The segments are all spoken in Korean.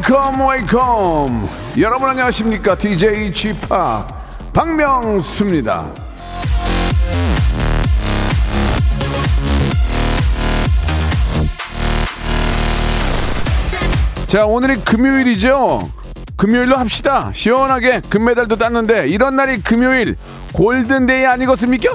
Welcome, welcome. 여러분 안녕하십니까? DJ Chip 박명수입니다. 자, 오늘이 금요일이죠. 금요일로 합시다. 시원하게 금메달도 땄는데 이런 날이 금요일 골든데이 아니겠습니까?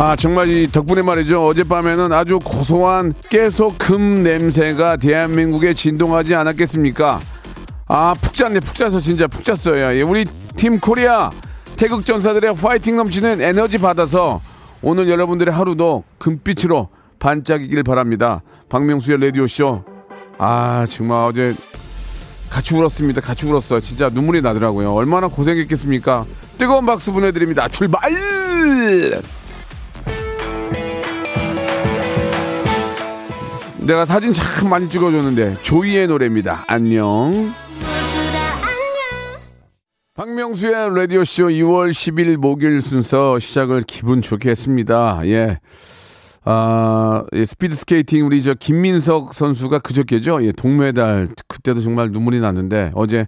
아 정말 이 덕분에 말이죠. 어젯밤에는 아주 고소한 깨소 금 냄새가 대한민국에 진동하지 않았겠습니까? 아 푹 잤네 푹 자서 진짜 푹 잤어요. 예, 우리 팀 코리아 태극 전사들의 파이팅 넘치는 에너지 받아서 오늘 여러분들의 하루도 금빛으로 반짝이길 바랍니다. 박명수의 라디오 쇼. 아 정말 어제 같이 울었습니다. 같이 울었어요. 진짜 눈물이 나더라고요. 얼마나 고생했겠습니까? 뜨거운 박수 보내드립니다. 출발 내가 사진 참 많이 찍어줬는데 조이의 노래입니다. 안녕. 박명수의 라디오쇼 2월 10일 목요일 순서 시작을 기분 좋게 했습니다. 예. 아, 예, 스피드 스케이팅 우리 저 김민석 선수가 그저께죠. 예, 동메달 그때도 정말 눈물이 났는데 어제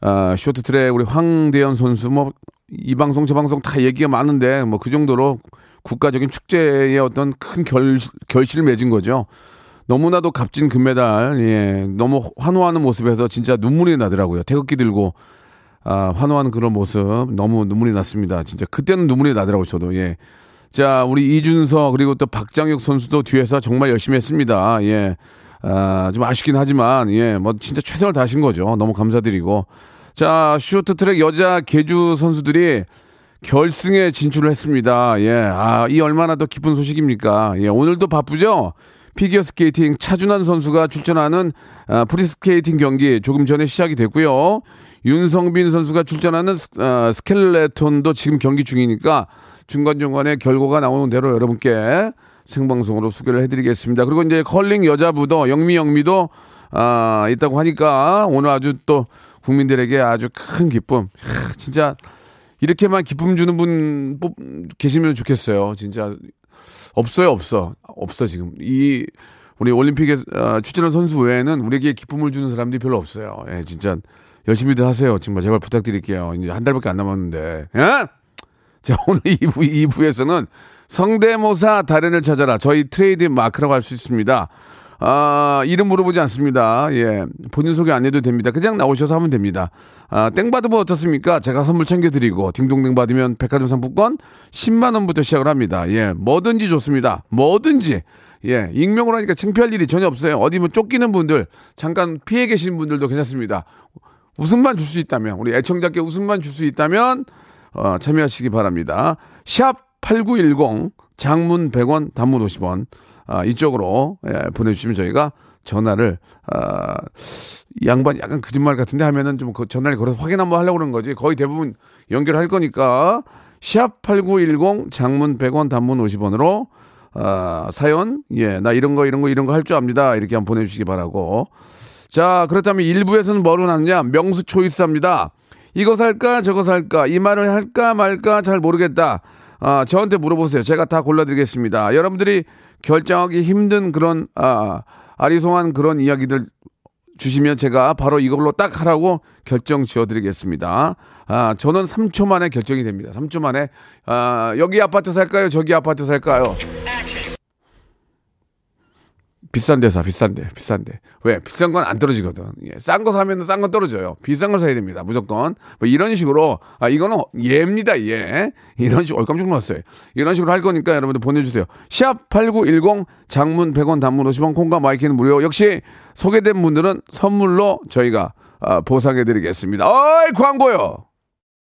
아, 쇼트트랙 우리 황대현 선수 뭐 이 방송 저 방송 다 얘기가 많은데 뭐 그 정도로 국가적인 축제의 어떤 큰 결, 결실을 맺은 거죠. 너무나도 값진 금메달, 예, 너무 환호하는 모습에서 진짜 눈물이 나더라고요. 태극기 들고, 아, 환호하는 그런 모습, 너무 눈물이 났습니다. 진짜 그때는 눈물이 나더라고요, 저도, 예. 자, 우리 이준서, 그리고 또 박장혁 선수도 뒤에서 정말 열심히 했습니다. 예. 아, 좀 아쉽긴 하지만, 예, 뭐 진짜 최선을 다하신 거죠. 너무 감사드리고. 자, 쇼트 트랙 여자 계주 선수들이 결승에 진출을 했습니다. 예. 아, 이 얼마나 더 기쁜 소식입니까? 예, 오늘도 바쁘죠? 피겨 스케이팅 차준환 선수가 출전하는 아, 프리스케이팅 경기 조금 전에 시작이 됐고요. 윤성빈 선수가 출전하는 스, 아, 스켈레톤도 지금 경기 중이니까 중간중간에 결과가 나오는 대로 여러분께 생방송으로 소개를 해드리겠습니다. 그리고 이제 컬링 여자부도 영미 영미도 아, 있다고 하니까 오늘 아주 또 국민들에게 아주 큰 기쁨. 하, 진짜 이렇게만 기쁨 주는 분 뽑, 계시면 좋겠어요. 진짜 없어요, 없어. 없어, 지금. 이, 우리 올림픽에 어, 출전한 선수 외에는 우리에게 기쁨을 주는 사람들이 별로 없어요. 예, 진짜 열심히들 하세요. 정말 제발 부탁드릴게요. 이제 한 달밖에 안 남았는데. 예? 자, 오늘 2부, 2부에서는 성대모사 달인을 찾아라. 저희 트레이드 마크라고 할 수 있습니다. 아, 이름 물어보지 않습니다. 예. 본인 소개 안 해도 됩니다. 그냥 나오셔서 하면 됩니다. 아, 땡 받으면 어떻습니까? 제가 선물 챙겨드리고, 딩동댕 받으면 백화점 상품권 10만원부터 시작을 합니다. 예. 뭐든지 좋습니다. 뭐든지. 예. 익명으로 하니까 창피할 일이 전혀 없어요. 어디 뭐 쫓기는 분들, 잠깐 피해 계신 분들도 괜찮습니다. 웃음만 줄 수 있다면, 우리 애청자께 웃음만 줄 수 있다면, 어, 참여하시기 바랍니다. 샵 8910, 장문 100원, 단문 50원. 아, 이쪽으로 예, 보내주시면 저희가 전화를 아, 양반 약간 거짓말 같은데 하면은 좀 그 전화를 걸어서 확인 한번 하려고 그러는 거지. 거의 대부분 연결할 거니까. 샵 8910 장문 100원 단문 50원으로 아, 사연 예 나 이런 거 이런 거 이런 거 할 줄 압니다. 이렇게 한번 보내주시기 바라고. 자 그렇다면 1부에서는 뭐로 나느냐? 명수 초이스합니다. 이거 살까? 저거 살까? 이 말을 할까 말까 잘 모르겠다. 아, 저한테 물어보세요. 제가 다 골라드리겠습니다. 여러분들이 결정하기 힘든 그런 아, 아리송한 그런 이야기들 주시면 제가 바로 이걸로 딱 하라고 결정 지어드리겠습니다. 아, 저는 3초 만에 결정이 됩니다. 3초 만에 아, 여기 아파트 살까요? 저기 아파트 살까요? 비싼 데사 비싼데 비싼데. 왜? 비싼 건 안 떨어지거든. 예, 싼 거 사면 싼 건 떨어져요. 비싼 걸 사야 됩니다 무조건. 뭐 이런 식으로 아 이거는 예입니다 예. 이런 식으로 어, 깜짝 놀랐어요. 이런 식으로 할 거니까 여러분들 보내주세요. 샵 8910 장문 100원 단문 50원 콩과 마이크는 무료. 역시 소개된 분들은 선물로 저희가 아, 보상해 드리겠습니다. 어이 광고요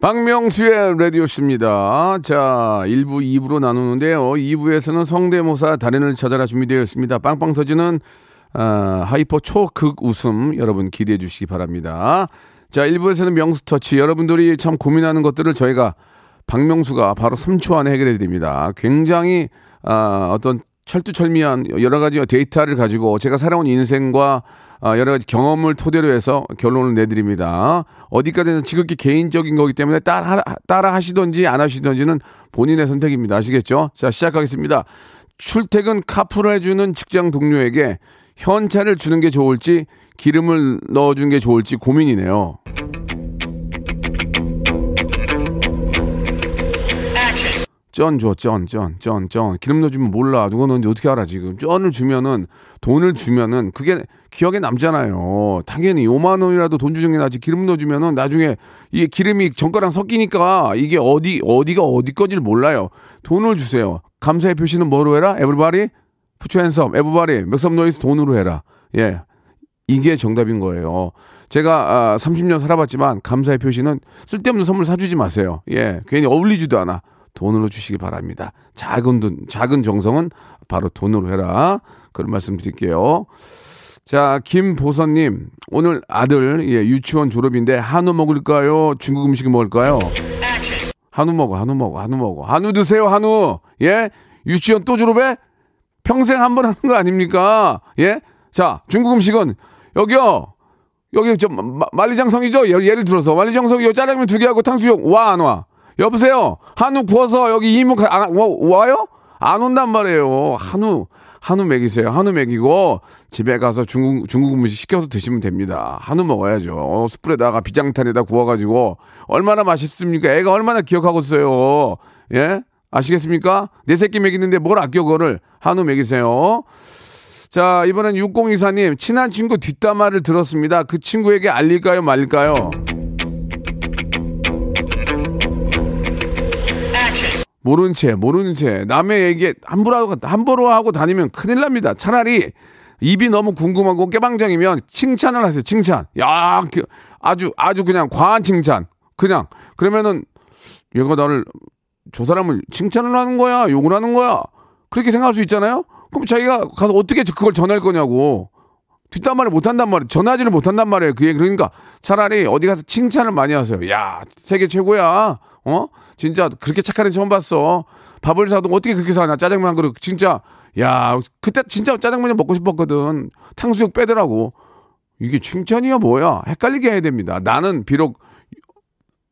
박명수의 라디오쇼입니다. 자, 1부, 2부로 나누는데요. 2부에서는 성대모사 달인을 찾아라 준비되어 있습니다. 빵빵 터지는 아, hyper 초극 웃음 여러분 기대해 주시기 바랍니다. 자, 1부에서는 명수터치 여러분들이 참 고민하는 것들을 저희가 박명수가 바로 3초 안에 해결해 드립니다. 굉장히 아, 어떤 철두철미한 여러 가지 데이터를 가지고 제가 살아온 인생과 아, 여러 가지 경험을 토대로 해서 결론을 내드립니다. 어디까지는 지극히 개인적인 거기 때문에 따라, 따라 하시던지 안 하시던지는 본인의 선택입니다. 아시겠죠? 자, 시작하겠습니다. 출퇴근 카풀을 해주는 직장 동료에게 현찰을 주는 게 좋을지 기름을 넣어주는 게 좋을지 고민이네요. 쩐 줘, 쩐, 쩐, 쩐, 쩐. 기름 넣어주면 몰라. 누가 넣는지 어떻게 알아, 지금. 쩐을 주면은, 돈을 주면은, 그게 기억에 남잖아요. 당연히 5만 원이라도 돈 주는 게 낫지. 기름 넣어주면은, 나중에, 이게 기름이 전가랑 섞이니까, 이게 어디, 어디가 어디 건지를 몰라요. 돈을 주세요. 감사의 표시는 뭐로 해라? Everybody? Put your hands up, everybody, make some noise 돈으로 해라. 예. 이게 정답인 거예요. 제가 아, 30년 살아봤지만 감사의 표시는 쓸데없는 선물 사주지 마세요. 예, 괜히 어울리지도 않아. 돈으로 주시기 바랍니다. 작은 돈, 작은 정성은 바로 돈으로 해라. 그런 말씀 드릴게요. 자, 김보선님, 오늘 아들 예, 유치원 졸업인데 한우 먹을까요? 중국 음식 먹을까요? 한우 먹어, 한우 먹어, 한우 먹어. 한우 드세요, 한우. 예? 유치원 또 졸업해? 평생 한 번 하는 거 아닙니까? 예? 자, 중국 음식은 여기요. 여기 저? 예- 예를 들어서 만리장성이 요 짜장면 두 개 하고 탕수육 와 안 와? 여보세요. 한우 구워서 여기 이모 가, 안, 와, 와요? 안 온단 말이에요. 한우 한우 먹이세요. 한우 먹이고 집에 가서 중국 중국 음식 시켜서 드시면 됩니다. 한우 먹어야죠. 어, 숯불에다가 비장탄에다 구워가지고 얼마나 맛있습니까? 애가 얼마나 기억하고 있어요. 예? 아시겠습니까? 내 새끼 먹이는데 뭘 아껴 그거를 한우 먹이세요. 자, 이번엔 6024님, 친한 친구 뒷담화를 들었습니다. 그 친구에게 알릴까요, 말릴까요? 모르는 채, 모르는 채. 남의 얘기에 함부로 하고, 함부로 하고 다니면 큰일 납니다. 차라리 입이 너무 궁금하고 깨방정이면 칭찬을 하세요, 칭찬. 야, 그, 아주, 아주 그냥 과한 칭찬. 그냥. 그러면은 얘가 나를, 저 사람을 칭찬을 하는 거야, 욕을 하는 거야. 그렇게 생각할 수 있잖아요? 그럼 자기가 가서 어떻게 그걸 전할 거냐고. 뒷담화를 못 한단 말이에요. 전화지를 못 한단 말이에요. 그게 그러니까 차라리 어디 가서 칭찬을 많이 하세요. 야, 세계 최고야. 어? 진짜 그렇게 착한 애 처음 봤어. 밥을 사도 어떻게 그렇게 사냐. 짜장면 한 그릇. 진짜 야, 그때 진짜 짜장면이 먹고 싶었거든. 탕수육 빼더라고. 이게 칭찬이야 뭐야? 헷갈리게 해야 됩니다. 나는 비록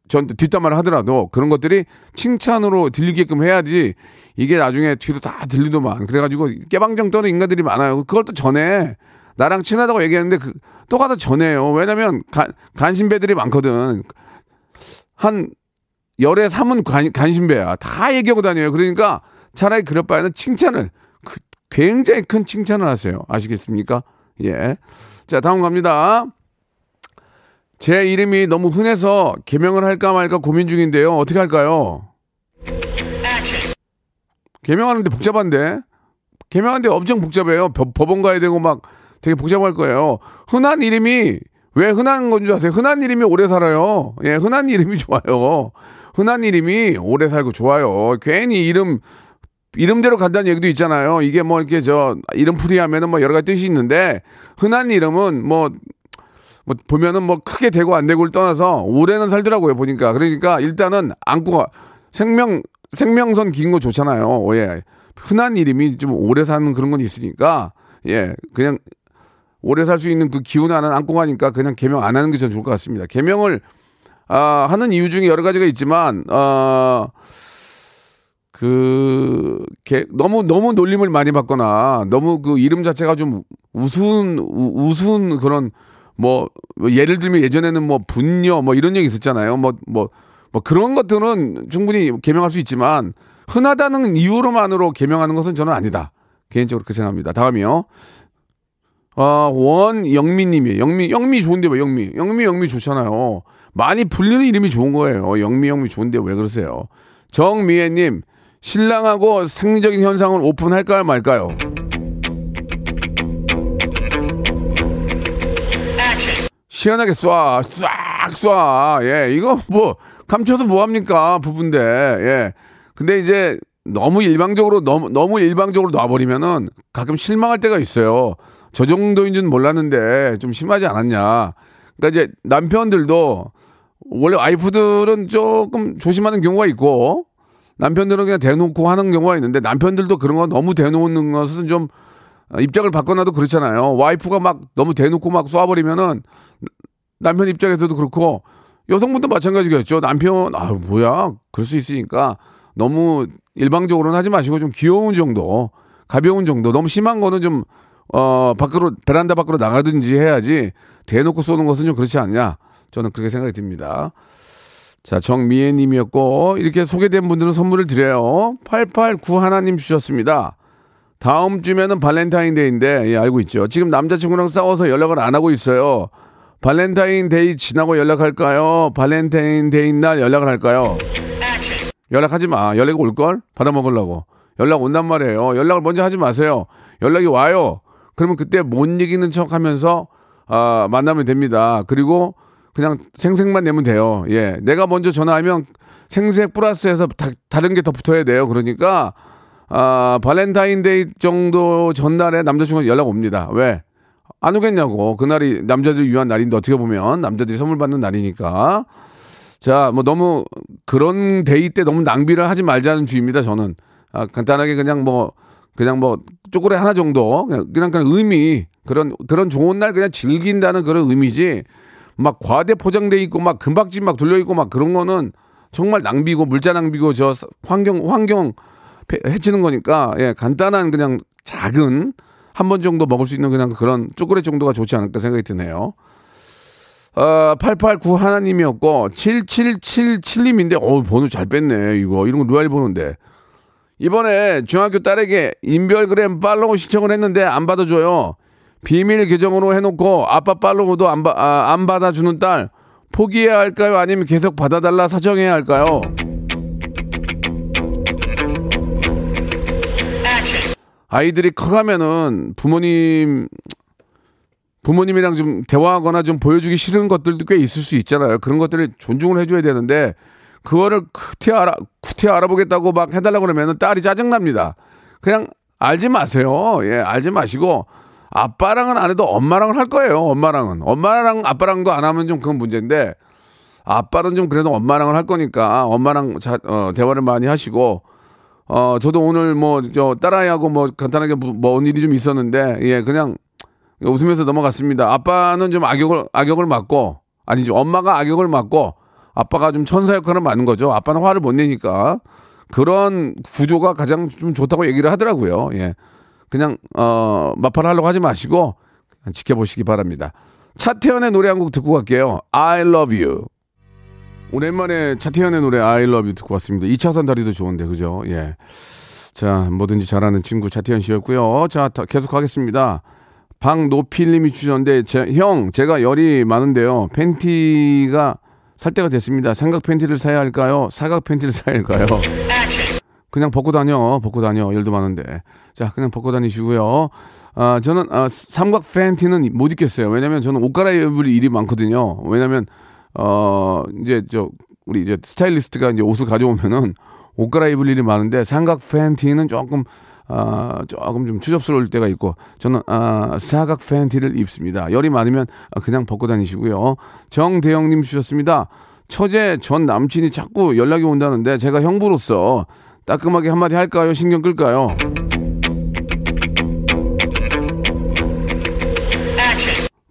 전 뒷담화를 하더라도 그런 것들이 칭찬으로 들리게끔 해야지 이게 나중에 뒤로 다 들리더만 그래가지고 깨방정 떠는 인간들이 많아요. 그걸 또 전해 나랑 친하다고 얘기했는데 그, 또 가다 전해요. 왜냐면 간, 간신배들이 많거든. 한 열에 삼은 간, 간신배야. 다 얘기하고 다녀요. 그러니까 차라리 그럴 바에는 칭찬을 그, 굉장히 큰 칭찬을 하세요. 아시겠습니까? 예. 자 다음 갑니다. 제 이름이 너무 흔해서 개명을 할까 말까 고민 중인데요. 어떻게 할까요? 개명하는데 복잡한데? 개명하는데 엄청 복잡해요. 법- 법원 가야 되고 막 되게 복잡할 거예요. 흔한 이름이 왜 흔한 건 줄 아세요? 흔한 이름이 오래 살아요. 예, 흔한 이름이 좋아요. 흔한 이름이 오래 살고 좋아요. 괜히 이름 이름대로 간다는 얘기도 있잖아요. 이게 뭐 이렇게 저 이름 풀이 하면은 뭐 여러 가지 뜻이 있는데 흔한 이름은 뭐뭐 보면은 뭐 크게 되고 안 되고를 떠나서 오래는 살더라고요 보니까. 그러니까 일단은 안고 가. 생명 생명선 긴 거 좋잖아요. 예. 흔한 이름이 좀 오래 사는 그런 건 있으니까 예. 그냥 오래 살 수 있는 그 기운 하나 안고 가니까 그냥 개명 안 하는 게 전 좋을 것 같습니다. 개명을 아 하는 이유 중에 여러 가지가 있지만 어. 그, 개, 너무, 너무 놀림을 많이 받거나, 너무 그 이름 자체가 좀 우스운, 우- 우스운 그런, 뭐, 뭐 예를 들면 예전에는 뭐 분녀 뭐 이런 얘기 있었잖아요. 뭐, 뭐, 뭐 그런 것들은 충분히 개명할 수 있지만 흔하다는 이유로만으로 개명하는 것은 저는 아니다. 개인적으로 그렇게 생각합니다. 다음이요. 아, 원영미님이 영미 영미 좋은데 왜 영미 영미 영미 좋잖아요. 많이 불리는 이름이 좋은 거예요. 영미 영미 좋은데 왜 그러세요? 정미애님 신랑하고 생리적인 현상을 오픈할까요 말까요? 시원하게 쏴, 싹 쏴. 예, 이거 뭐 감춰서 뭐 합니까 부부인데. 예. 근데 이제 너무 일방적으로 너무 너무 일방적으로 놔버리면은 가끔 실망할 때가 있어요. 저 정도인 줄 몰랐는데 좀 심하지 않았냐. 그러니까 이제 남편들도 원래 와이프들은 조금 조심하는 경우가 있고 남편들은 그냥 대놓고 하는 경우가 있는데 남편들도 그런 거 너무 대놓는 것은 좀 입장을 바꿔놔도 그렇잖아요. 와이프가 막 너무 대놓고 막 쏴버리면은 남편 입장에서도 그렇고 여성분도 마찬가지겠죠. 남편 아 뭐야 그럴 수 있으니까 너무 일방적으로는 하지 마시고 좀 귀여운 정도, 가벼운 정도, 너무 심한 거는 좀 어, 밖으로, 베란다 밖으로 나가든지 해야지 대놓고 쏘는 것은 좀 그렇지 않냐. 저는 그렇게 생각이 듭니다. 자, 정미애 님이었고, 이렇게 소개된 분들은 선물을 드려요. 8891님 주셨습니다. 다음 주면은 발렌타인데이인데, 예, 알고 있죠. 지금 남자친구랑 싸워서 연락을 안 하고 있어요. 발렌타인데이 지나고 연락할까요? 발렌타인데이 날 연락을 할까요? 연락하지 마. 연락이 올걸? 받아먹으려고. 연락 온단 말이에요. 연락을 먼저 하지 마세요. 연락이 와요. 그러면 그때 못 이기는 척 하면서, 아, 만나면 됩니다. 그리고 그냥 생색만 내면 돼요. 예. 내가 먼저 전화하면 생색 플러스해서 다, 다른 게 더 붙어야 돼요. 그러니까, 아, 발렌타인데이 정도 전날에 남자친구가 연락 옵니다. 왜? 안 오겠냐고. 그날이 남자들 위한 날인데 어떻게 보면 남자들이 선물 받는 날이니까. 자, 뭐 너무 그런 day 때 너무 낭비를 하지 말자는 주의입니다. 저는 아, 간단하게 그냥 뭐 그냥 뭐 초콜릿 하나 정도 그냥 그냥, 그냥 의미 그런 그런 좋은 날 그냥 즐긴다는 그런 의미지. 막 과대 포장돼 있고 막 금박지 막 둘려 있고 막 그런 거는 정말 낭비고 물자 낭비고 저 환경 환경 해치는 거니까 예 간단한 그냥 작은 한 번 정도 먹을 수 있는 그냥 그런 초콜릿 정도가 좋지 않을까 생각이 드네요. 어, 889 하나님이었고 7777님인데 어 번호 잘 뺐네 이거. 이런 거 루알 번호인데. 이번에 중학교 딸에게 인별그램 팔로우 신청을 했는데 안 받아줘요 비밀 계정으로 해놓고 아빠 팔로우도 안, 아, 안 받아주는 딸 포기해야 할까요 아니면 계속 받아달라 사정해야 할까요 아이들이 커가면은 부모님 부모님이랑 좀 대화하거나 좀 보여주기 싫은 것들도 꽤 있을 수 있잖아요. 그런 것들을 존중을 해줘야 되는데 그거를 쿠티 알아 쿠티 알아보겠다고 막 해달라고 그러면은 딸이 짜증 납니다. 그냥 알지 마세요. 예, 알지 마시고 아빠랑은 안 해도 엄마랑은 할 거예요. 엄마랑은 엄마랑 아빠랑도 안 하면 좀 그건 문제인데 아빠는 좀 그래도 엄마랑은 할 거니까 엄마랑 자, 어, 대화를 많이 하시고 어 저도 오늘 뭐 저 딸아이하고 뭐 간단하게 뭐온 일이 좀 있었는데 예 그냥 웃으면서 넘어갔습니다. 아빠는 좀 악역을 악역을 맞고 아니죠 엄마가 악역을 맞고 아빠가 좀 천사 역할을 맞는 거죠. 아빠는 화를 못 내니까 그런 구조가 가장 좀 좋다고 얘기를 하더라고요. 예, 그냥 어 마파를 하려고 하지 마시고 지켜보시기 바랍니다. 차태현의 노래 한 곡 듣고 갈게요. I love you. 오랜만에 차태현의 노래 I love you 듣고 왔습니다. 2차선 다리도 좋은데 그죠? 예. 자, 뭐든지 잘하는 친구 차태현 씨였고요. 자, 계속 하겠습니다. 박노필님이 주셨는데 제, 형 제가 열이 많은데요 팬티가 살 때가 됐습니다 삼각 팬티를 사야 할까요 사각 팬티를 사야 할까요 그냥 벗고 다녀 벗고 다녀 열도 많은데 자 그냥 벗고 다니시고요 아 저는 아, 삼각 팬티는 못 입겠어요 왜냐면 저는 옷 갈아입을 일이 많거든요 왜냐면 어 이제 저 우리 이제 스타일리스트가 이제 옷을 가져오면은 옷 갈아입을 일이 많은데 삼각 팬티는 조금 아, 조금 좀 추접스러울 때가 있고 저는 아, 사각 팬티를 입습니다. 열이 많으면 그냥 벗고 다니시고요. 정대영님 주셨습니다. 처제 전 남친이 자꾸 연락이 온다는데 제가 형부로서 따끔하게 한마디 할까요? 신경 끌까요?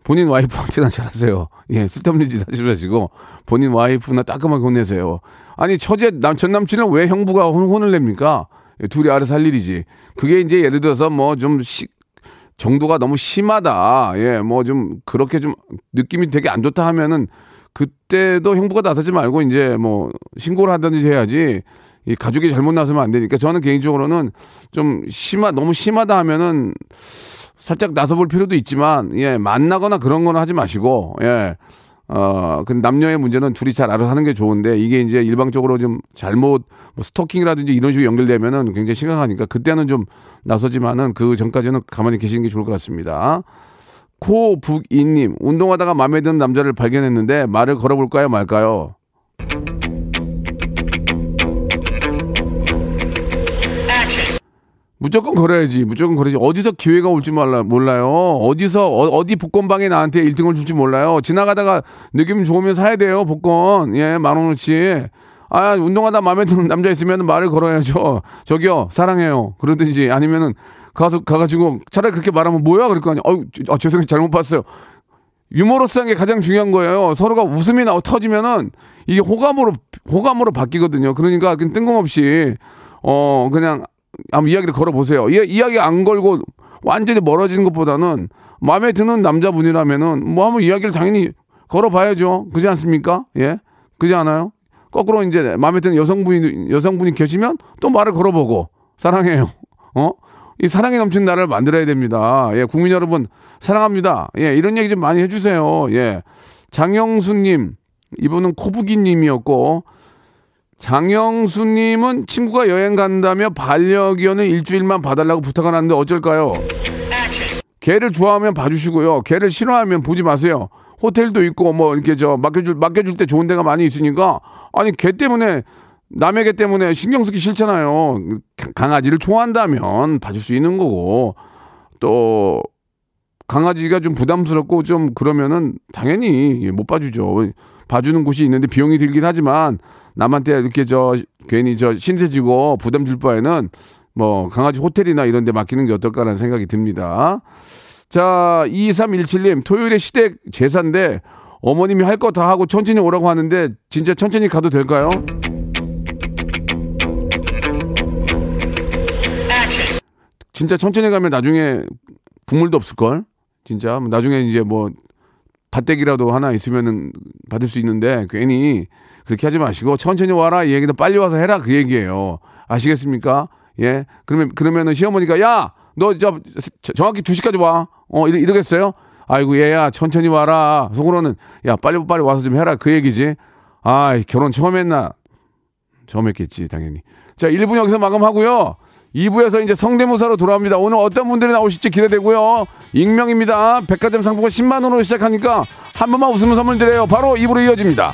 본인 와이프한테나 잘하세요. 예, 쓸데없는 짓 하지 마시고 본인 와이프나 따끔하게 혼내세요. 아니 처제 남전 남친을 왜 형부가 혼, 을 냅니까? 예, 둘이 알아서 할 일이지. 그게 이제 예를 들어서 뭐좀 정도가 너무 심하다. 예, 뭐 좀 그렇게 좀 느낌이 되게 안 좋다 하면은 그때도 형부가 나서지 말고 이제 뭐 신고를 하든지 해야지. 이 가족이 잘못 나서면 안 되니까 저는 개인적으로는 좀 심하 너무 심하다 하면은 살짝 나서볼 필요도 있지만 예 만나거나 그런 거는 하지 마시고 예. 어, 그 남녀의 문제는 둘이 잘 알아서 하는 게 좋은데 이게 이제 일방적으로 좀 잘못 뭐 스토킹이라든지 이런 식으로 연결되면은 굉장히 심각하니까 그때는 좀 나서지만은 그 전까지는 가만히 계시는 게 좋을 것 같습니다. 코북이님, 운동하다가 마음에 드는 남자를 발견했는데 말을 걸어볼까요, 말까요? 무조건 걸어야지. 무조건 걸어야지. 어디서 기회가 올지 몰라, 몰라요. 어디서, 어, 디 복권방에 나한테 1등을 줄지 몰라요. 지나가다가 느낌 좋으면 사야 돼요, 복권. 예, 만 원어치. 아, 운동하다 마음에 드는 남자 있으면 말을 걸어야죠. 저기요, 사랑해요. 그러든지 아니면은 가서, 가가지고 차라리 그렇게 말하면 뭐야? 그럴 거 아니야. 어유 아, 죄송해요. 잘못 봤어요. 유머러스한 게 가장 중요한 거예요. 서로가 웃음이 나고 터지면은 이게 호감으로, 호감으로 바뀌거든요. 그러니까 뜬금없이, 어, 그냥 한번 이야기를 걸어보세요. 이, 이야기 안 걸고 완전히 멀어지는 것보다는 마음에 드는 남자분이라면은 뭐 한번 이야기를 당연히 걸어봐야죠. 그지 않습니까? 예? 그지 않아요? 거꾸로 이제 마음에 드는 여성분이, 여성분이 계시면 또 말을 걸어보고 사랑해요. 어? 이 사랑이 넘치는 나라를 만들어야 됩니다. 예, 국민 여러분, 사랑합니다. 예, 이런 얘기 좀 많이 해주세요. 예. 장영수님, 이분은 코부기님이었고, 장영수님은 친구가 여행 간다며 반려견을 일주일만 봐달라고 부탁을 하는데 어쩔까요? 개를 좋아하면 봐주시고요. 개를 싫어하면 보지 마세요. 호텔도 있고 뭐 이렇게 저 맡겨줄 맡겨줄 때 좋은 데가 많이 있으니까 아니 개 때문에 남의 개 때문에 신경 쓰기 싫잖아요. 강아지를 좋아한다면 봐줄 수 있는 거고 또 강아지가 좀 부담스럽고 좀 그러면은 당연히 못 봐주죠. 봐주는 곳이 있는데 비용이 들긴 하지만 남한테 이렇게 저 괜히 저 신세 지고 부담 줄 바에는 뭐 강아지 호텔이나 이런 데 맡기는 게 어떨까라는 생각이 듭니다. 자, 2317님, 토요일에 시댁 제사인데 어머님이 할 거 다 하고 천천히 오라고 하는데 진짜 천천히 가도 될까요? 진짜 천천히 가면 나중에 국물도 없을걸? 진짜. 나중에 이제 뭐 밭대기라도 하나 있으면은 받을 수 있는데 괜히 그렇게 하지 마시고 천천히 와라 이 얘기도 빨리 와서 해라 그 얘기예요. 아시겠습니까? 예. 그러면 그러면은 시어머니가 야 너 저 정확히 2시까지 와. 어 이러, 이러겠어요? 아이고 얘야 천천히 와라. 속으로는 야 빨리 빨리 와서 좀 해라 그 얘기지. 아 결혼 처음 했나? 처음 했겠지 당연히. 자 1분 여기서 마감하고요. 2부에서 이제 성대모사로 돌아옵니다. 오늘 어떤 분들이 나오실지 기대되고요. 익명입니다. 백화점 상품권 10만 원으로 시작하니까 한 번만 웃으면 선물 드려요. 바로 2부로 이어집니다.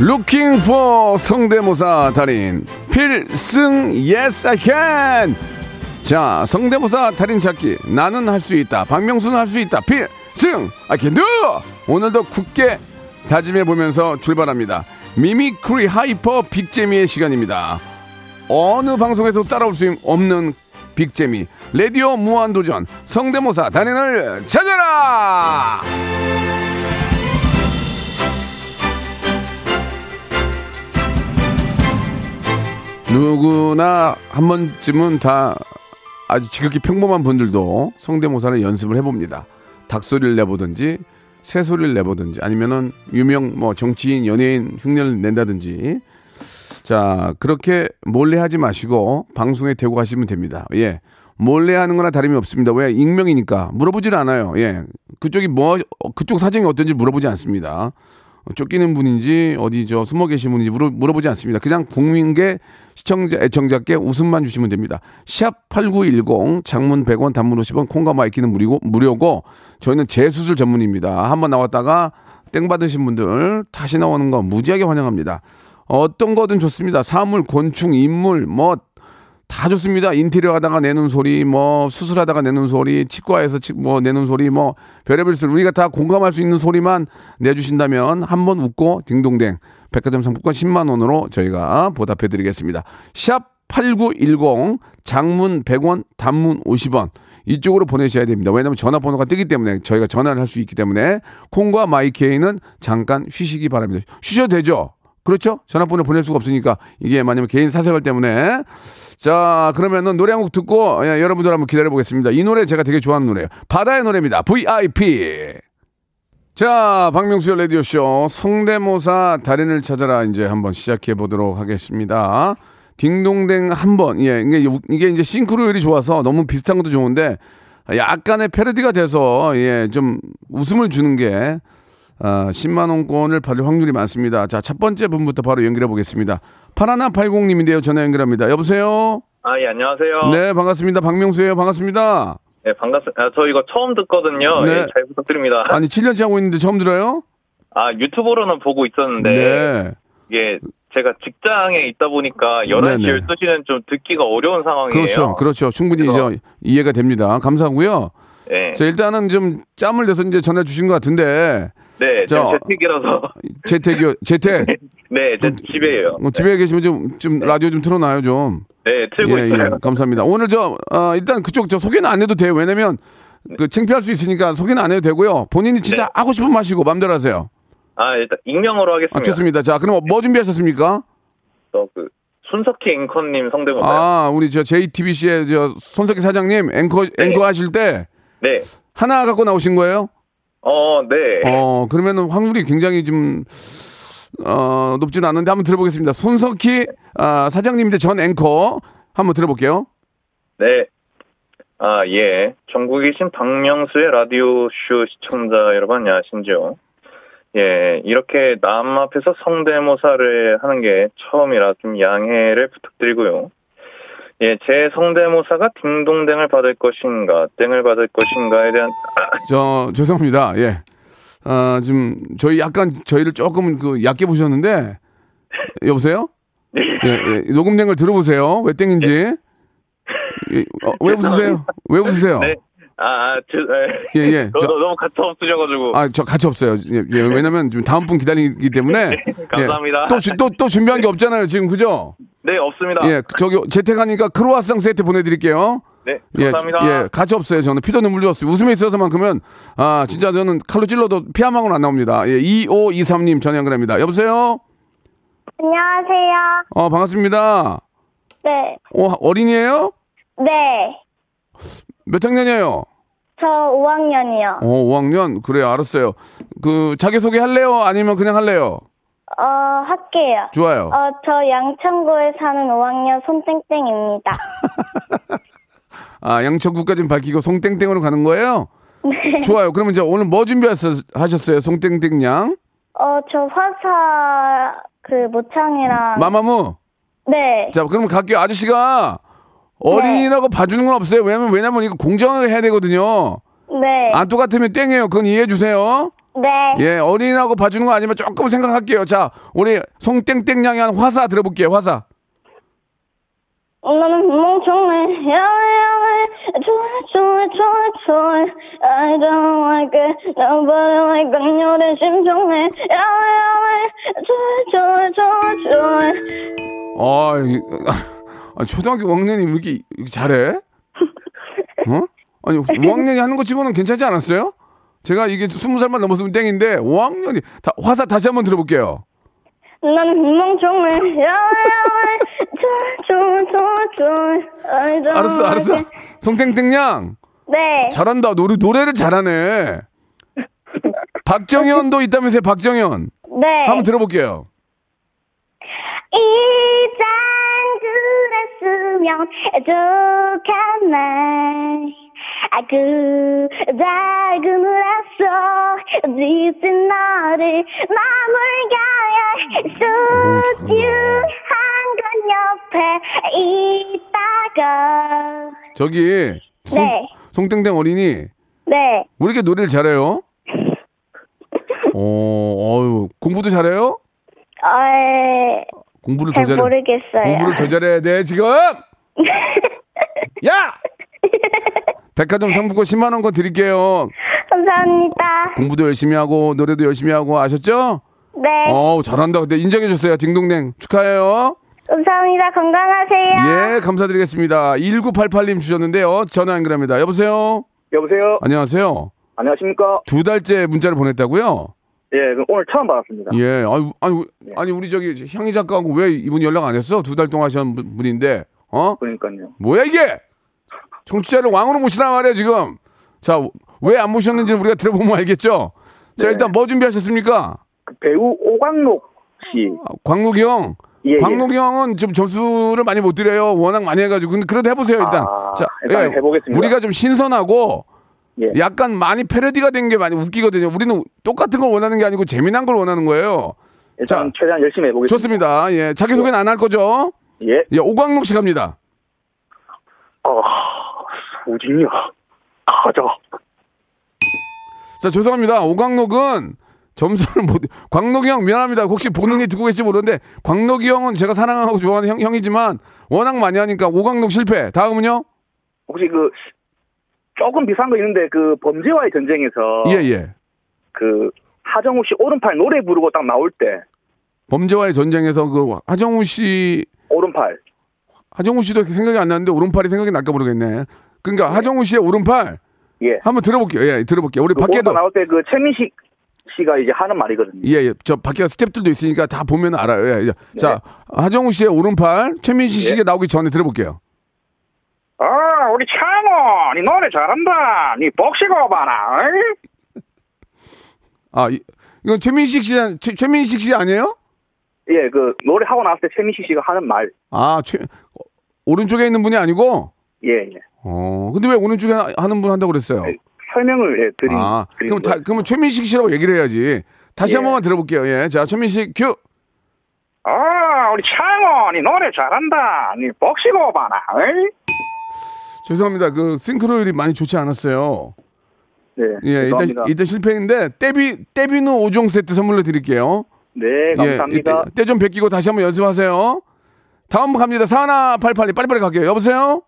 Looking for 성대모사 달인. 필승 Yes I can. 자 성대모사 달인 찾기. 나는 할 수 있다. 박명수는 할 수 있다. 필승 I can do. 오늘도 굳게 다짐해 보면서 출발합니다. mimicry hyper big재미의 시간입니다. 어느 방송에서 따라올 수 없는 big재미 라디오 무한도전 성대모사 달인을 찾아라 누구나 한 번쯤은 다 아주 지극히 평범한 분들도 성대모사를 연습을 해봅니다. 닭소리를 내보든지 새소리를 내보든지 아니면은 유명 뭐 정치인 연예인 흉내를 낸다든지 자 그렇게 몰래 하지 마시고 방송에 대고 가시면 됩니다. 예. 몰래 하는 거나 다름이 없습니다. 왜? 익명이니까. 물어보질 않아요. 예. 그쪽이 뭐, 그쪽 사정이 어떤지 물어보지 않습니다. 쫓기는 분인지 어디 저 숨어 계신 분인지 물어, 물어보지 않습니다. 그냥 국민께 시청자 애청자께 웃음만 주시면 됩니다. 샵 8910 장문 100원 단문 50원 콩과 my K는 무료고 무료고 저희는 재수술 전문입니다. 한번 나왔다가 땡 받으신 분들 다시 나오는 거 무지하게 환영합니다. 어떤 거든 좋습니다. 사물, 곤충, 인물 뭐 다 좋습니다. 인테리어 하다가 내는 소리, 뭐 수술하다가 내는 소리, 치과에서 치- 뭐 내는 소리, 뭐 별의별 소리 우리가 다 공감할 수 있는 소리만 내주신다면 한 번 웃고 딩동댕 백화점 상품권 10만 원으로 저희가 보답해 드리겠습니다. 샵 8910 장문 100원, 단문 50원 이쪽으로 보내셔야 됩니다. 왜냐하면 전화번호가 뜨기 때문에 저희가 전화를 할 수 있기 때문에 콩과 마이케이는 잠깐 쉬시기 바랍니다. 쉬셔도 되죠? 그렇죠? 전화번호 보낼 수가 없으니까 이게 만약에 개인 사생활 때문에 자 그러면은 노래 한 곡 듣고 예, 여러분들 한번 기다려 보겠습니다. 이 노래 제가 되게 좋아하는 노래예요. 바다의 노래입니다. VIP. 자, 박명수의 라디오쇼 성대모사 달인을 찾아라 이제 한번 시작해 보도록 하겠습니다. 딩동댕 한 번, 예, 이게, 이게 이제 싱크로율이 좋아서 너무 비슷한 것도 좋은데 약간의 패러디가 돼서 예, 좀 웃음을 주는 게 아, 10만 원권을 받을 확률이 많습니다. 자, 첫 번째 분부터 바로 연결해 보겠습니다. 파라나 80님인데요. 전화 연결합니다. 여보세요? 아, 예, 안녕하세요. 네, 반갑습니다. 박명수예요. 반갑습니다. 네, 반갑습니다. 아, 저 이거 처음 듣거든요. 네. 예, 잘 부탁드립니다. 아니, 7년째 하고 있는데 처음 들어요? 아, 유튜브로는 보고 있었는데, 네. 이게 제가 직장에 있다 보니까 11시, 네네. 12시는 좀 듣기가 어려운 상황이에요. 그렇죠. 그렇죠. 충분히 이제 이해가 됩니다. 감사하고요. 네. 자, 일단은 좀 짬을 내서 이제 전화 주신 것 같은데 네, 저- 지금 재택이라서. 재택이요. 재택. 네, 제 집에예요. 어, 집에 계시면 좀, 좀 라디오 좀 틀어놔요, 좀. 네, 틀고 예, 있어요. 예. 감사합니다. 오늘 저, 어, 일단 그쪽 저 소개는 안 해도 돼요. 왜냐면 그 창피할 수 있으니까 소개는 안 해도 되고요. 본인이 진짜 네. 하고 싶은 마시고 마음대로 하세요. 아, 일단 익명으로 하겠습니다. 아, 좋습니다. 자, 그럼 뭐 준비하셨습니까? 저 그, 손석희 앵커님 성대모사요. 아, 우리 저 JTBC의 저 손석희 사장님 앵커, 앵커 하실 때 네. 하나 갖고 나오신 거예요? 어, 네. 어, 그러면은 확률이 굉장히 좀, 어, 높지는 않은데 한번 들어보겠습니다. 손석희 아, 사장님인데 전 앵커 한번 들어볼게요. 네. 아, 예. 전국에 계신 박명수의 라디오쇼 시청자 여러분 안녕하신지요? 예, 이렇게 남 앞에서 성대모사를 하는 게 처음이라 좀 양해를 부탁드리고요. 예, 제 성대모사가 딩동댕을 받을 것인가, 땡을 받을 것인가에 대한, 아, 저, 죄송합니다. 예. 아, 지금 저희 약간 저희를 조금 그 얕게 보셨는데, 여보세요? 예, 예. 녹음된 걸 들어보세요. 왜 땡인지. 예, 어, 왜 웃으세요? 왜 웃으세요? 네. 아, 아, 저, 예, 예. 너, 저- 너, 너무 가차 없으셔가지고. 아, 저 같이 없어요. 예, 예, 왜냐면 지금 다음 분 기다리기 때문에. 감사합니다. 예, 또, 주- 또, 또 준비한 게 없잖아요. 지금, 그죠? 네, 없습니다. 예, 저기 재택하니까 크로아상 세트 보내드릴게요. 네, 예, 감사합니다. 예, 같이 없어요. 저는 피도 눈물 흘렸어요. 웃음에 있어서만큼은 아 진짜 저는 칼로 찔러도 피 한 방울 안 나옵니다. 예, 2523님 전화 연결합니다. 여보세요. 안녕하세요. 어 반갑습니다. 네. 어 어린이에요? 네. 몇 학년이에요? 저 5학년이요. 어 5학년 그래요 알았어요. 그 자기 소개 할래요? 아니면 그냥 할래요? 어, 할게요. 좋아요. 어, 저 양천구에 사는 5학년 손땡땡입니다. 아 양천구까지 밝히고 송땡땡으로 가는 거예요? 네. 좋아요. 그러면 이제 오늘 뭐 준비하셨어요? 송땡땡 양? 어, 저 화사 그 모창이랑 마마무. 네. 자, 그럼 갈게요. 아저씨가 어린이라고 봐주는 건 없어요. 왜냐면, 왜냐면 이거 공정하게 해야 되거든요. 네. 안 똑같으면 땡이에요. 그건 이해해 주세요. 네. 예, 어린이라고 봐주는 거 아니면 조금 생각할게요. 자, 우리 송땡땡 양이 한 화사 들어볼게요. 화사. 나는 멍청해 야야야 좋아 좋아 좋아 좋아 I don't like it nobody like 강렬한 심정해 야야야 좋아 좋아 좋아 좋아 아, 이- 아, 초등학교 5학년이 왜 이렇게, 이렇게 잘해? 어? 아니, 5학년이 하는 거 치고는 괜찮지 않았어요? 제가 이게 20살만 넘었으면 땡인데, 5학년이, 다, 화사 다시 한번 들어볼게요. 나는 멍청해 알았어, 알았어. it. 송땡땡 양. 네 잘한다. 노래, 노래를 잘하네. 박정현도 있다면서요, 박정현. 네. 한번 들어볼게요. 이젠 그랬으면 좋겠네 아 그달 그늘에서 지친 나를 머물게 잘한다. 소중한 건 옆에 있다가 저기, 송, 네. 송땡땡 어린이, 네 왜 이렇게 노래를 잘해요? 어, 어유 공부도 잘해요? 어, 공부를 더잘 잘해. 모르겠어요 공부를 더 잘해야 돼, 지금! 야! 백화점 상품권 10만 원권 드릴게요. 감사합니다. 공부도 열심히 하고 노래도 열심히 하고 아셨죠? 네. 어우 잘한다. 근데 인정해 줬어요. 딩동댕 축하해요. 감사합니다. 건강하세요. 예, 감사드리겠습니다. 1988님 주셨는데요. 전화 연결합니다. 여보세요? 여보세요. 안녕하세요. 안녕하십니까. 두 달째 문자를 보냈다고요? 예, 오늘 처음 받았습니다. 예. 아니, 아니, 아니 우리 저기 향희 작가하고 왜 이분 연락 안 했어? 두 달 동안 하신 분- 분인데. 어? 그러니까요. 뭐야 이게? 청취자를 왕으로 모시란 말이야 지금. 자, 왜 안 모셨는지 우리가 들어보면 알겠죠? 자, 네. 일단 뭐 준비하셨습니까? 그 배우 오광록 씨. 아, 광록이 형. 예, 예. 광록이 형은 좀 점수를 많이 못 드려요. 워낙 많이 해가지고. 근데 그래도 해보세요, 일단. 아, 일단 해보겠습니다. 우리가 좀 신선하고 예. 약간 많이 패러디가 된 게 많이 웃기거든요. 우리는 똑같은 걸 원하는 게 아니고 재미난 걸 원하는 거예요. 일단 자, 최대한 열심히 해보겠습니다. 좋습니다. 예. 자기 소개는 안 할 거죠? 예. 예, 오광록 씨 갑니다. 아, 소진이야. 가자. 자, 죄송합니다. 오광록은 점수를 못, 광록이 형 미안합니다. 혹시 본인이 듣고 계실지 모르는데, 광록이 형은 제가 사랑하고 좋아하는 형, 형이지만, 워낙 많이 하니까 오광록 실패. 다음은요? 혹시 그 조금 비싼 거 있는데 그 범죄와의 전쟁에서 예, 예. 그 하정우 씨 오른팔 노래 부르고 딱 나올 때 범죄와의 전쟁에서 그 하정우 씨, 오른팔 하정우 씨도 생각이 안 나는데 오른팔이 생각이 날까 모르겠네. 그러니까 하정우 씨의 오른팔 예. 한번 들어볼게요. 예, 들어볼게요. 우리 그 밖에도 나올 때 그 최민식 씨가 이제 하는 말이거든요. 예, 예. 저 밖에 스탭들도 있으니까 다 보면 알아요. 예, 예. 자, 하정우 씨의 오른팔 최민식 예. 씨가 나오기 전에 들어볼게요. 아, 우리 창호, 니 노래 잘한다. 니 복시고 봐라. 아, 이, 이건 최민식 씨, 최, 최민식 씨 아니에요? 예, 그 노래 하고 나왔을 때 최민식 씨가 하는 말. 아, 최, 어, 오른쪽에 있는 분이 아니고? 예, 예. 어, 근데 왜 오른쪽에 하- 하는 분 한다고 그랬어요? 네, 설명을 예, 드린. 아, 그럼 다. 그러면 최민식 씨라고 얘기를 해야지. 다시 예. 한 번만 들어볼게요. 예. 자, 최민식 큐! 아, 우리 니 노래 잘한다. 니 복시고 봐라. 어이? 죄송합니다. 그 싱크로율이 많이 좋지 않았어요. 네, 예, 일단, 죄송합니다. 일단 실패인데, 떼비, 떼비누 5종 세트 선물로 드릴게요. 네, 감사합니다. 예, 때좀 베끼고 다시 한번 연습하세요. 다음 갑니다. 사나 88님 빨리빨리 갈게요. 여보세요?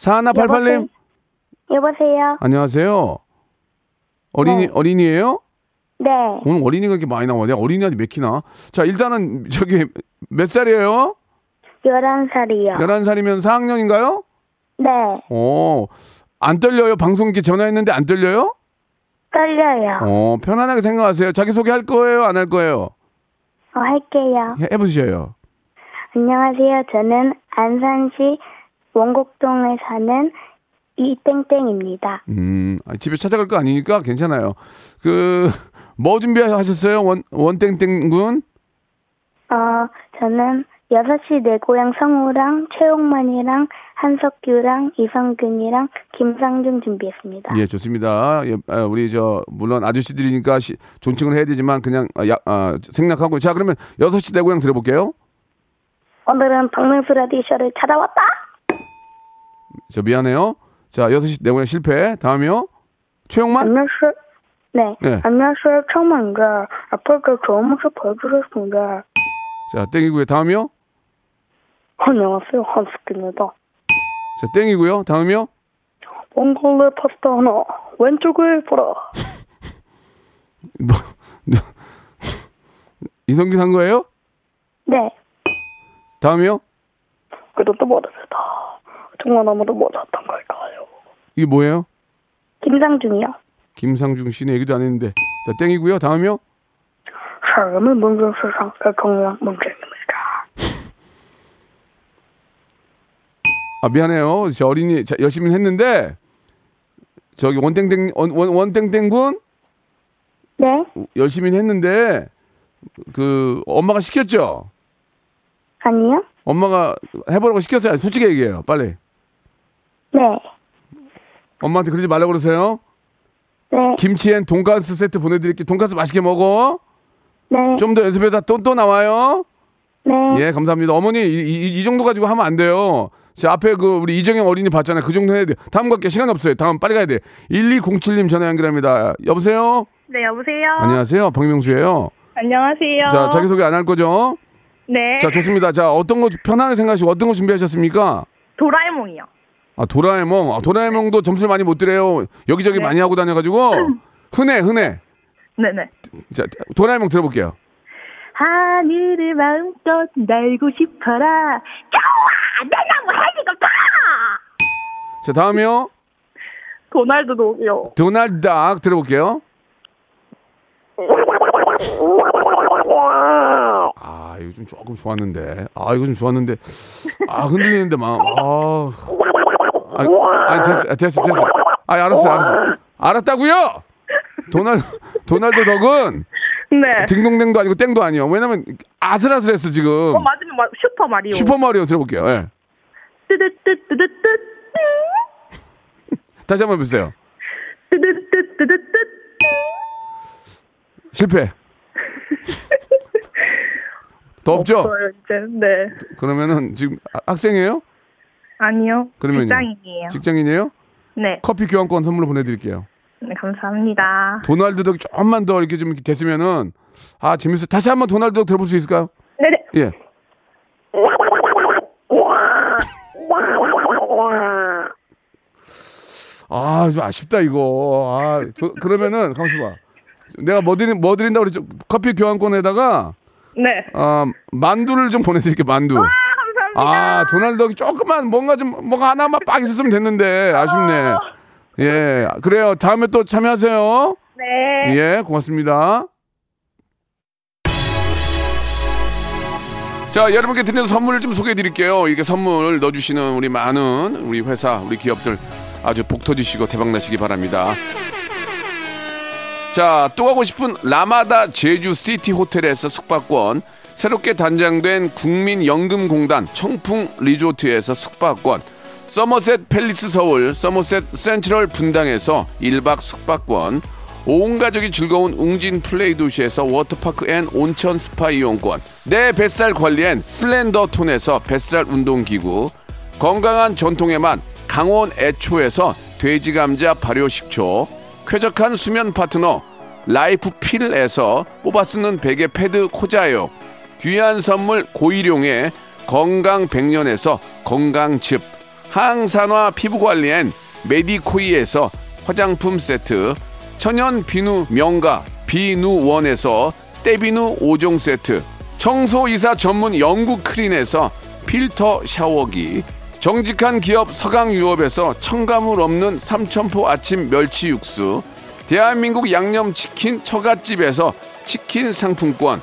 사나 88님 여보세요. 안녕하세요. 어린이 네. 어린이에요? 네. 오늘 어린이가 이렇게 많이 나와. 내가 어린이한테 몇 키나? 자, 일단은 저기 몇 살이에요? 11살이요. 11살이면 4학년인가요? 네. 어. 안 떨려요? 방송 이렇게 전화했는데 안 떨려요? 떨려요. 어, 편안하게 생각하세요. 자기 소개 할 거예요? 안 할 거예요? 어, 할게요. 해, 해보셔요. 안녕하세요. 저는 안산시 원곡동에 사는 이땡땡입니다. 음, 아, 집에 찾아갈 거 아니니까 괜찮아요. 그, 뭐 준비하셨어요? 원, 원땡땡 군? 어, 저는 6시 내 고향 성우랑 최홍만이랑 한석규랑 이성균이랑 김상중 준비했습니다. 예, 좋습니다. 예, 아, 우리 저, 물론 아저씨들이니까 시- 존칭을 해야 되지만 그냥 아, 야, 아, 생략하고. 자, 그러면 6시 내 고향 들어볼게요. 오늘은 박명수 라디오쇼를 찾아왔다. 저 미안해요. 자, 6시 내 고향 실패. 다음이요. 최영만? 안녕하세요. 네. 네. 안녕하세요. 청만입니다. 앞으로도 좋은 모습 보여주겠습니다. 자, 땡이고요. 다음이요. 안녕하세요. 한석규입니다. 자, 땡이고요. 다음이요. 몽골레 파스타 하나. 왼쪽을 보라. 뭐, 이성균 한 거예요? 네. 다음이요. 그래도 모르겠다. 정말 아무도 못했던 걸까요? 이게 뭐예요? 김상중이요. 김상중 씨는 얘기도 안 했는데. 자, 땡이고요. 다음이요. 사람의 문제 세상 대통령 문제입니다. 아, 미안해요. 저 어린이 자, 열심히 했는데 저기 원땡땡 원, 원, 원땡땡 군 네. 열심히 했는데 그 엄마가 시켰죠. 아니요. 엄마가 해보라고 시켰어요. 솔직히 얘기해요. 빨리. 네. 엄마한테 그러지 말라고 그러세요. 네. 김치엔 돈가스 세트 보내드릴게요. 돈가스 맛있게 먹어. 네. 좀 더 연습해서 또 또 나와요. 네. 예, 감사합니다. 어머니 이, 이, 이 정도 가지고 하면 안 돼요. 자, 앞에 그 우리 이정영 어린이 봤잖아요. 그 정도 해야 돼. 다음 갈게 시간 없어요. 다음 빨리 가야 돼. 1207님 전화 연결합니다. 여보세요? 네, 여보세요? 안녕하세요. 박명수예요. 안녕하세요. 자, 자기소개 안 할 거죠? 네. 자, 좋습니다. 자, 어떤 거 주- 편하게 생각하시고 어떤 거 준비하셨습니까? 도라에몽이요. 아, 도라에몽. 아, 도라에몽도 점수를 많이 못 드려요. 여기저기 네. 많이 하고 다녀가지고. 흔해, 흔해. 네네. 자, 도라에몽 들어볼게요. 하늘을 마음껏 날고 싶어라. 좋아! 내 너무 해지고 봐! 자, 다음이요. 도날드도요. 도날드 닥 들어볼게요. 아, 이거 좀 조금 좋았는데. 아, 이거 좀 좋았는데. 아, 흔들리는데 막. 아. 아, 아니, 됐어, 아, 됐어, 됐어. 아, 알았어, 알았어. 알았다고요. 도날 도날드 덕은 네. 딩동댕도 아니고 땡도 아니요. 왜냐면 아슬아슬했어 지금. 어, 맞으면 마, 슈퍼 마리오. 슈퍼 마리오 들어볼게요. 예. 뜨드뜨뜨뜨뜨. 다시 한번 해보세요. 뜨드뜨뜨뜨뜨. 실패. 더 없죠? 없어요, 이제. 네. 그러면은 지금 아- 학생이에요? 아니요. 그러면요? 직장인이에요. 직장인이에요? 네. 커피 교환권 선물로 보내드릴게요. 네, 감사합니다. 도날드 덕이 조금만 더 이렇게 좀 됐으면은 아 재밌어. 다시 한번 도날드 덕 들어볼 수 있을까요? 네네. 예. 아, 좀 아쉽다 이거. 아, 저- 그러면은 가만있어 봐. 내가 뭐 드린 뭐 드린다고 그랬죠? 커피 교환권에다가 네. 어, 만두를 좀 보내 드릴게요. 만두. 아, 도날드 덕이 조금만 뭔가 좀 뭔가 하나만 빡 있었으면 됐는데 아쉽네. 예, 그래요. 다음에 또 참여하세요. 네. 예, 고맙습니다. 자, 여러분께 드리는 선물을 좀 소개해 드릴게요. 이게 선물 넣어주시는 우리 많은 우리 회사, 우리 기업들 아주 복 터지시고 대박 나시기 바랍니다. 자, 또 가고 싶은 라마다 제주 시티 호텔에서 숙박권, 새롭게 단장된 국민연금공단 청풍 리조트에서 숙박권, 서머셋 팰리스 서울, 서머셋 센트럴 분당에서 1박 숙박권, 온 가족이 즐거운 웅진 플레이 도시에서 워터파크 and 온천 스파 이용권, 내 뱃살 관리엔 슬렌더 톤에서 뱃살 운동기구, 건강한 전통의 맛 강원 애초에서 돼지 감자 발효 식초, 쾌적한 수면 파트너 라이프 필에서 뽑아 쓰는 베개 패드 코자요, 귀한 선물 고일용의 건강 백년에서 건강즙, 항산화 피부 관리엔 메디코이에서 화장품 세트, 천연 비누 명가 비누원에서 때비누 5종 세트, 청소이사 전문 영구 크린에서 필터 샤워기, 정직한 기업 서강유업에서 첨가물 없는 삼천포 아침 멸치 육수, 대한민국 양념치킨 처갓집에서 치킨 상품권,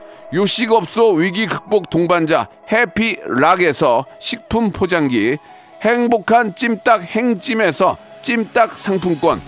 요식업소 위기 극복 동반자 해피락에서 식품 포장기, 행복한 찜닭 행찜에서 찜닭 상품권,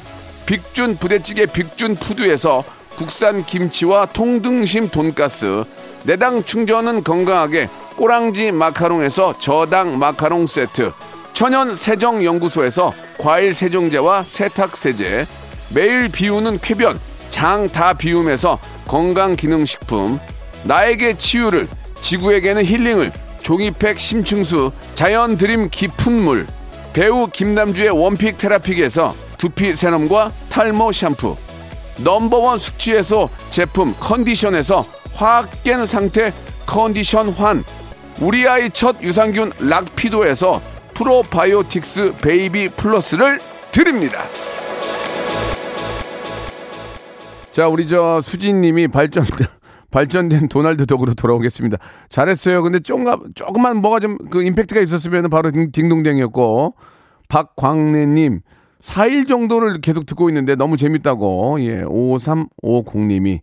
빅준 부대찌개 빅준 푸드에서 국산 김치와 통등심 돈가스, 내당 충전은 건강하게 꼬랑지 마카롱에서 저당 마카롱 세트, 천연 세정 연구소에서 과일 세정제와 세탁 세제, 매일 비우는 쾌변 장 다 비움에서 건강 기능 식품, 나에게 치유를 지구에게는 힐링을 종이팩 심층수 자연 드림 깊은 물 배우 김남주의 원픽 테라픽에서 두피 세럼과 탈모 샴푸 넘버원 숙취해소 제품 컨디션에서 확 깬 상태 컨디션 환 우리 아이 첫 유산균 락피도에서 프로바이오틱스 베이비 플러스를 드립니다. 자, 우리 저 수진님이 발전 발전된 도날드 덕으로 돌아오겠습니다. 잘했어요. 근데 조금 조금만 뭐가 좀 그 임팩트가 있었으면 바로 딩- 딩동댕이었고 박광래님 4일 정도를 계속 듣고 있는데 너무 재밌다고 예 5350님이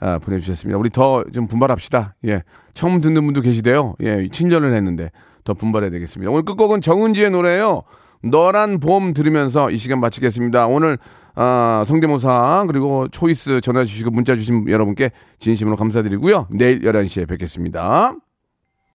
아, 보내주셨습니다. 우리 더 좀 분발합시다. 예 처음 듣는 분도 계시대요. 예 친절을 했는데 더 분발해야 되겠습니다. 오늘 끝곡은 정은지의 노래예요. 너란 봄 들으면서 이 시간 마치겠습니다. 오늘 아, 성대모사 그리고 초이스 전화 주시고 문자 주신 여러분께 진심으로 감사드리고요. 내일 11시에 뵙겠습니다.